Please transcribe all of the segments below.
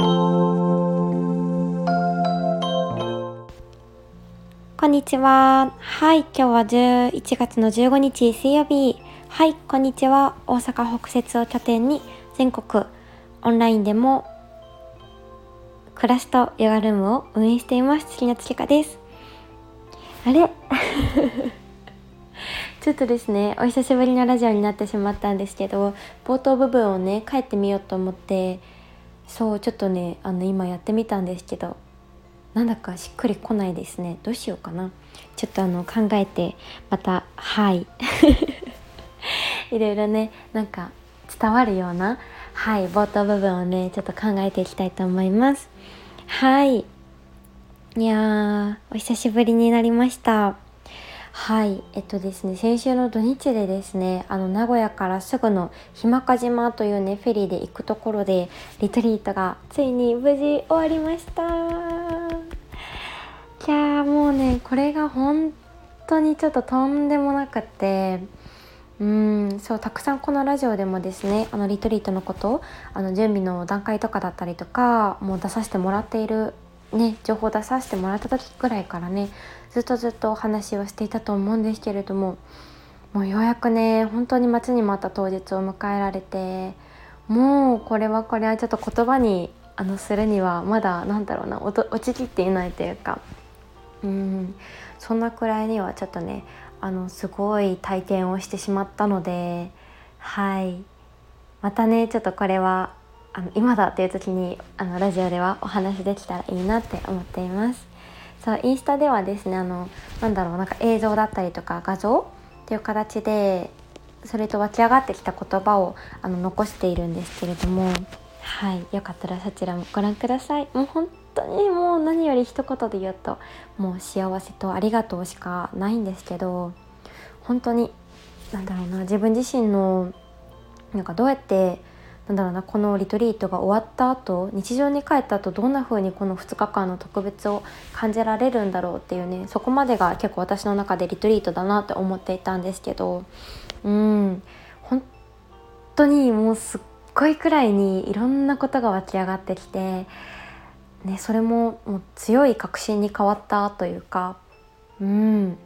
こんにちは。はい、今日は11月の15日水曜日。はい、こんにちは。大阪北節を拠点に全国オンラインでも暮らしとヨガルームを運営しています。月夏千佳です。あれ？ちょっとですね、お久しぶりのラジオになってしまったんですけど、冒頭部分をね、帰ってみようと思って、そう、ちょっとね、あの、今やってみたんですけど、なんだかしっくりこないですね。どうしようかな。ちょっとあの考えてまたはい。いろいろねなんか伝わるようなはい冒頭部分をねちょっと考えていきたいと思います。はい。いやーお久しぶりになりました。はいえっとですね先週の土日でですねあの名古屋からすぐの日間賀島というねフェリーで行くところでリトリートがついに無事終わりました。いやーもうねこれが本当にちょっととんでもなくってうんそうたくさんこのラジオでもですねあのリトリートのことあの準備の段階とかだったりとかもう出させてもらっているね情報出させてもらった時ぐらいからねずっとずっとお話をしていたと思うんですけれどももうようやくね本当に待ちに待った当日を迎えられてもうこれはこれはちょっと言葉にあのするにはまだなんだろうな落ちきっていないというかうんそんなくらいにはちょっとねあのすごい体験をしてしまったのではいまたねちょっとこれはあの今だっていう時にあのラジオではお話できたらいいなって思っています。そうインスタではですねあのなんだろうなんか映像だったりとか画像っていう形でそれと湧き上がってきた言葉をあの残しているんですけれどもはいよかったらそちらもご覧ください。もう本当にもう何より一言で言うともう幸せとありがとうしかないんですけど本当になんだろうな自分自身のなんかどうやってなんだろうなこのリトリートが終わった後日常に帰った後どんな風にこの2日間の特別を感じられるんだろうっていうねそこまでが結構私の中でリトリートだなって思っていたんですけどうん本当にもうすっごいくらいにいろんなことが湧き上がってきて、ね、それももう強い確信に変わったというかうん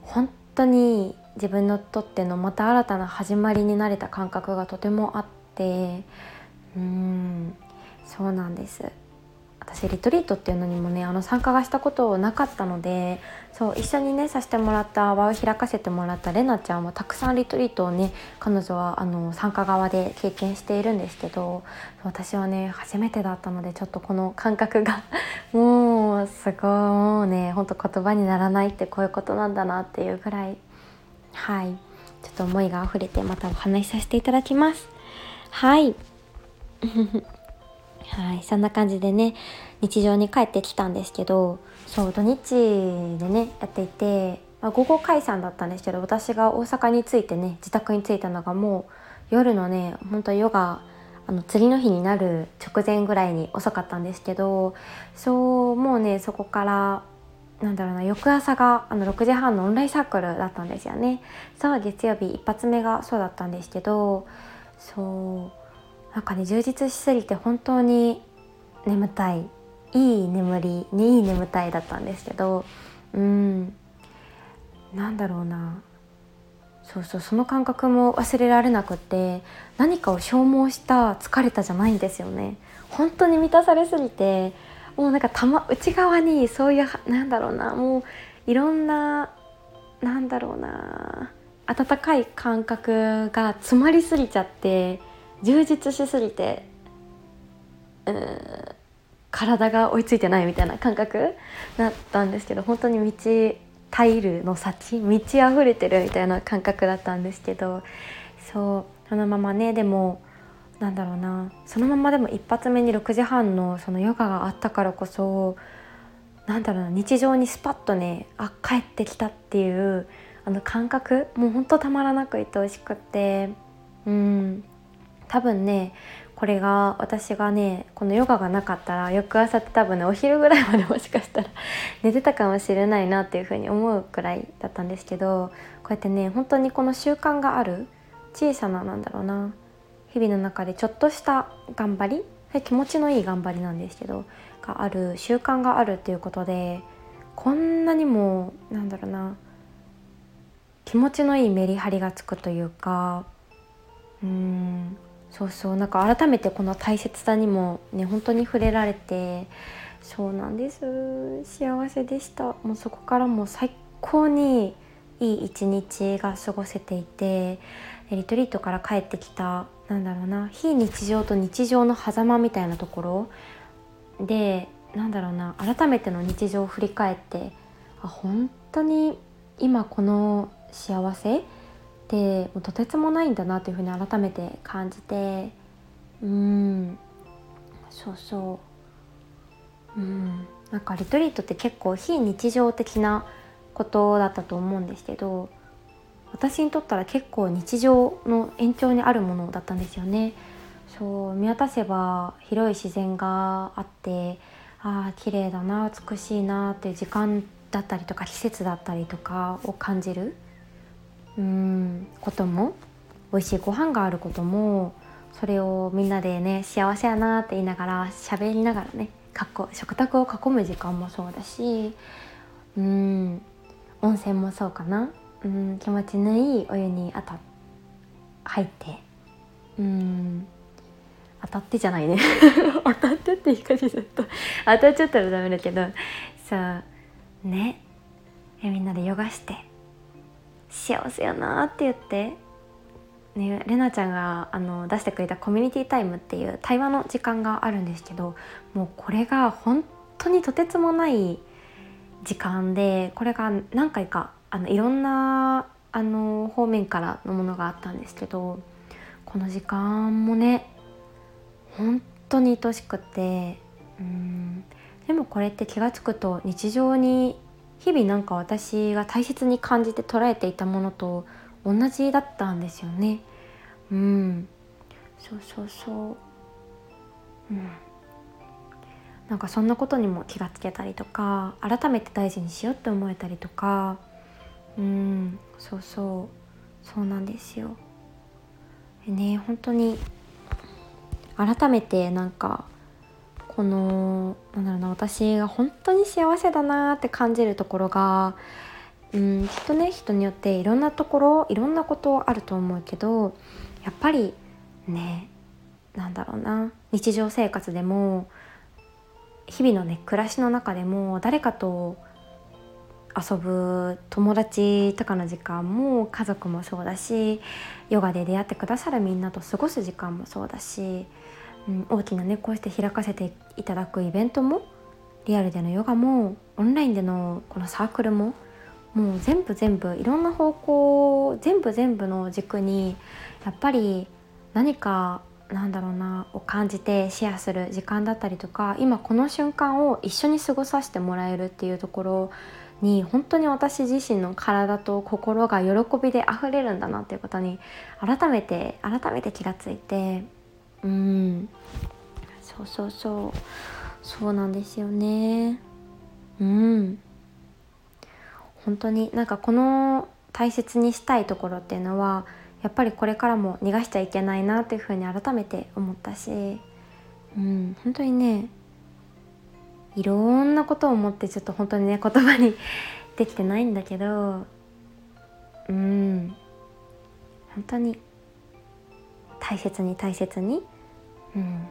本当に自分にとってのまた新たな始まりになれた感覚がとてもあって。て。うん。そうなんです。私リトリートっていうのにもねあの参加がしたことなかったのでそう一緒にねさせてもらった場を開かせてもらったれなちゃんはたくさんリトリートをね彼女はあの参加側で経験しているんですけど私はね初めてだったのでちょっとこの感覚が もうすごいもうねほんと言葉にならないってこういうことなんだなっていうぐらいはい。ちょっと思いが溢れてまたお話しさせていただきます。はい。はいそんな感じでね日常に帰ってきたんですけどそう土日でねやっていて、まあ、午後解散だったんですけど私が大阪に着いてね自宅に着いたのがもう夜のね本当ヨガあの次の日になる直前ぐらいに遅かったんですけどそうもうねそこからなんだろうな翌朝があの6時半のオンラインサークルだったんですよね。そう月曜日一発目がそうだったんですけどそう。なんかね充実しすぎて本当に眠たい。いい眠りにいい眠たいだったんですけどうん。なんだろうな。そうそうその感覚も忘れられなくって何かを消耗した疲れたじゃないんですよね。本当に満たされすぎてもうなんかた、ま、内側にそういうなんだろうな。もういろんななんだろうな。温かい感覚が詰まりすぎちゃって充実しすぎてうん体が追いついてないみたいな感覚だったんですけど本当に満ちタイルの先満ち溢れてるみたいな感覚だったんですけどそうそのままねでもなんだろうなそのままでも一発目に6時半のそのヨガがあったからこそなんだろうな日常にスパッとねあ帰ってきたっていうあの感覚もうほんとたまらなく愛おしくって。うん。多分ねこれが私がねこのヨガがなかったら翌朝って多分ねお昼ぐらいまでもしかしたら 寝てたかもしれないなっていうふうに思うくらいだったんですけどこうやってね本当にこの習慣がある小さななんだろうな日々の中でちょっとした頑張り気持ちのいい頑張りなんですけどがある習慣があるっていうことでこんなにもなんだろうな気持ちのいいメリハリがつくというかうんそうそうなんか改めてこの大切さにもね本当に触れられてそうなんです。幸せでした。もうそこからもう最高にいい一日が過ごせていてリトリートから帰ってきたなんだろうな非日常と日常の狭間みたいなところでなんだろうな改めての日常を振り返ってあ本当に今この幸せ？ってもうとてつもないんだなというふうに改めて感じて。うん。そうそう。うん。なんかリトリートって結構非日常的なことだったと思うんですけど私にとったら結構日常の延長にあるものだったんですよね。そう見渡せば広い自然があってああ綺麗だな美しいなっていう時間だったりとか季節だったりとかを感じる。うんことも美味しいご飯があることもそれをみんなでね幸せやなって言いながら喋りながらね食卓を囲む時間もそうだしうん温泉もそうかな。うん気持ちのいいお湯に当た入ってうん当たってじゃないね。当たってって言い方ちょっと当たっちゃったらダメだけどさあね。みんなでヨガして。幸せやなって言って。ね、れなちゃんがあの出してくれたコミュニティタイムっていう対話の時間があるんですけどもうこれが本当にとてつもない時間でこれが何回かあのいろんなあの方面からのものがあったんですけどこの時間もね本当に愛しくてうん。でもこれって気が付くと日常に日々なんか私が大切に感じて捉えていたものと同じだったんですよね。うん、そうそうそう。うん。なんかそんなことにも気がつけたりとか改めて大事にしようって思えたりとかうんそうそうそうなんですよ。ね本当に改めてなんかこのなんだろうな私が本当に幸せだなって感じるところがうんきっとね人によっていろんなところいろんなことあると思うけどやっぱりねなんだろうな日常生活でも日々のね暮らしの中でも誰かと遊ぶ友達とかの時間も家族もそうだしヨガで出会ってくださるみんなと過ごす時間もそうだし、うん、大きなねこうして開かせていただくイベントもリアルでのヨガもオンラインでのこのサークルももう全部全部いろんな方向全部全部の軸にやっぱり何かなんだろうなを感じてシェアする時間だったりとか今この瞬間を一緒に過ごさせてもらえるっていうところに本当に私自身の体と心が喜びで溢れるんだなっていうことに改めて改めて気がついてうん。そうそうそう。そうなんですよね。うん。本当になんかこの大切にしたいところっていうのはやっぱりこれからも逃がしちゃいけないなっていうふうに改めて思ったし、うん、本当にねいろんなことを思ってちょっと本当にね言葉に できてないんだけどうん。本当に大切に大切に、うん、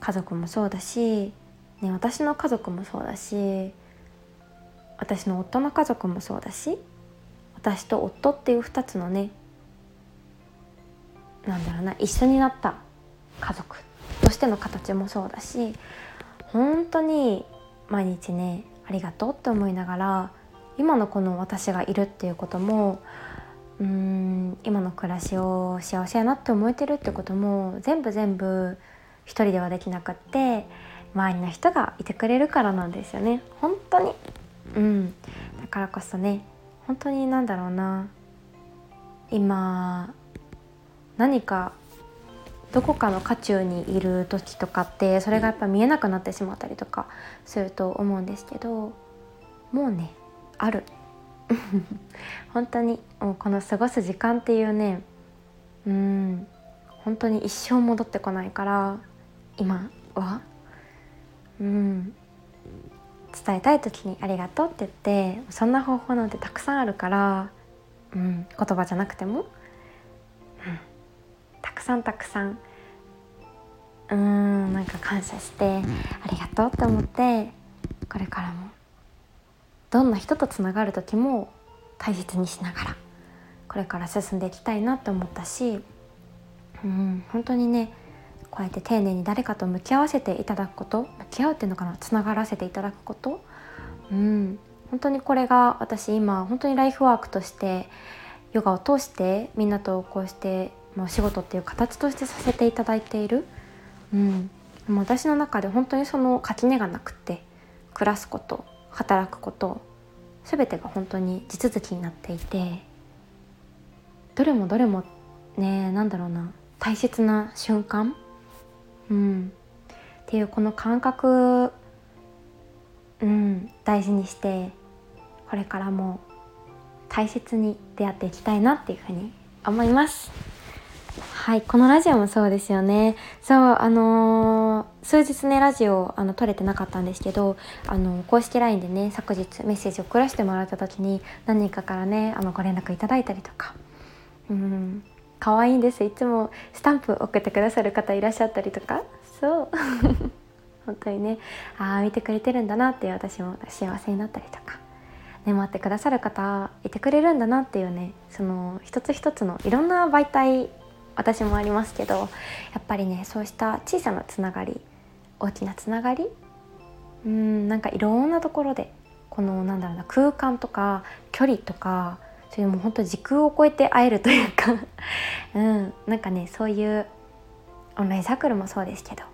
家族もそうだし、ね、私の家族もそうだし私の夫の家族もそうだし私と夫っていう2つのねなんだろうな一緒になった家族としての形もそうだし本当に毎日ねありがとうって思いながら今のこの私がいるっていうこともうーん今の暮らしを幸せやなって思えてるってことも全部全部一人ではできなくって周りの人がいてくれるからなんですよね。本当に。うん。だからこそね本当になんだろうな。今何かどこかの渦中にいる時とかってそれがやっぱ見えなくなってしまったりとかすると思うんですけどもうねある。本当にもうこの過ごす時間っていうねうん本当に一生戻ってこないから今はうん伝えたい時に「ありがとう」って言ってそんな方法なんてたくさんあるから、うん、言葉じゃなくても、うん、たくさんたくさんうんなんか感謝して「ありがとう」って思ってこれからもどんな人とつながる時も大切にしながらこれから進んでいきたいなって思ったし、うん、本当にねこうやって丁寧に誰かと向き合わせていただくこと向き合うっていうのかなつながらせていただくこと、うん、本当にこれが私今本当にライフワークとしてヨガを通してみんなとこうして、まあ、仕事っていう形としてさせていただいている、うん、でも私の中で本当にその垣根がなくて暮らすこと。働くこと全てが本当に地続きになっていてどれもどれもねなんだろうな大切な瞬間、うん、っていうこの感覚、うん、大事にしてこれからも大切に出会っていきたいなっていうふうに思います。はいこのラジオもそうですよね。そうあのー、数日ねラジオあの撮れてなかったんですけどあの公式 LINE でね昨日メッセージを送らせてもらった時に何人かからねあのご連絡いただいたりとか。うん。可愛いんです。いつもスタンプ送ってくださる方いらっしゃったりとか。そう。本当にね。ああ見てくれてるんだなっていう私も幸せになったりとか。ね、待ってくださる方いてくれるんだなっていうねその一つ一つのいろんな媒体私もありますけどやっぱりねそうした小さなつながり大きなつながりうんなんかいろんなところでこのなんだろうな空間とか距離とかそれも本当時空を超えて会えるというか うんなんかねそういうオンラインサークルもそうですけど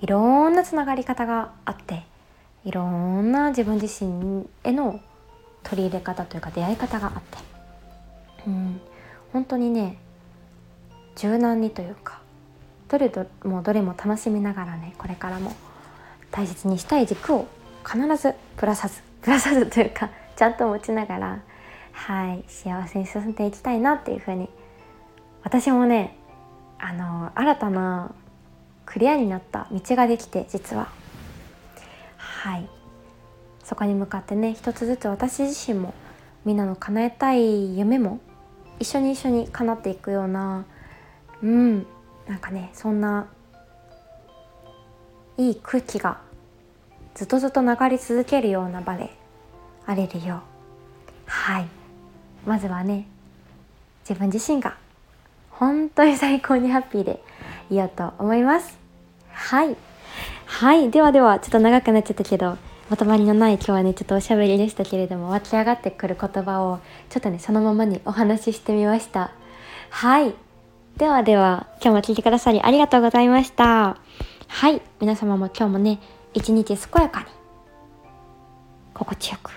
いろんなつながり方があっていろんな自分自身への取り入れ方というか出会い方があって、うん、本当にね柔軟にというかどれどもどれも楽しみながらねこれからも大切にしたい軸を必ずぶらさずぶらさずというかちゃんと持ちながらはい幸せに進んでいきたいなっていうふうに私もねあの新たなクリアになった道ができて実は。はい。そこに向かってね一つずつ私自身もみんなの叶えたい夢も一緒に一緒に叶っていくようなうん。なんかねそんないい空気がずっとずっと流れ続けるような場であれるよう。はい。まずはね自分自身が本当に最高にハッピーでいようと思います。はい。はい。ではではちょっと長くなっちゃったけどまとまりのない今日はねちょっとおしゃべりでしたけれども湧き上がってくる言葉をちょっとねそのままにお話ししてみました。はい。ではでは、今日も聞いてくださりありがとうございました。はい。皆様も今日もね、一日健やかに、心地よく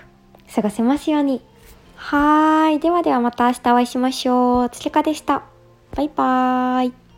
過ごせますように。はーい。ではではまた明日お会いしましょう。つけかでした。バイバーイ。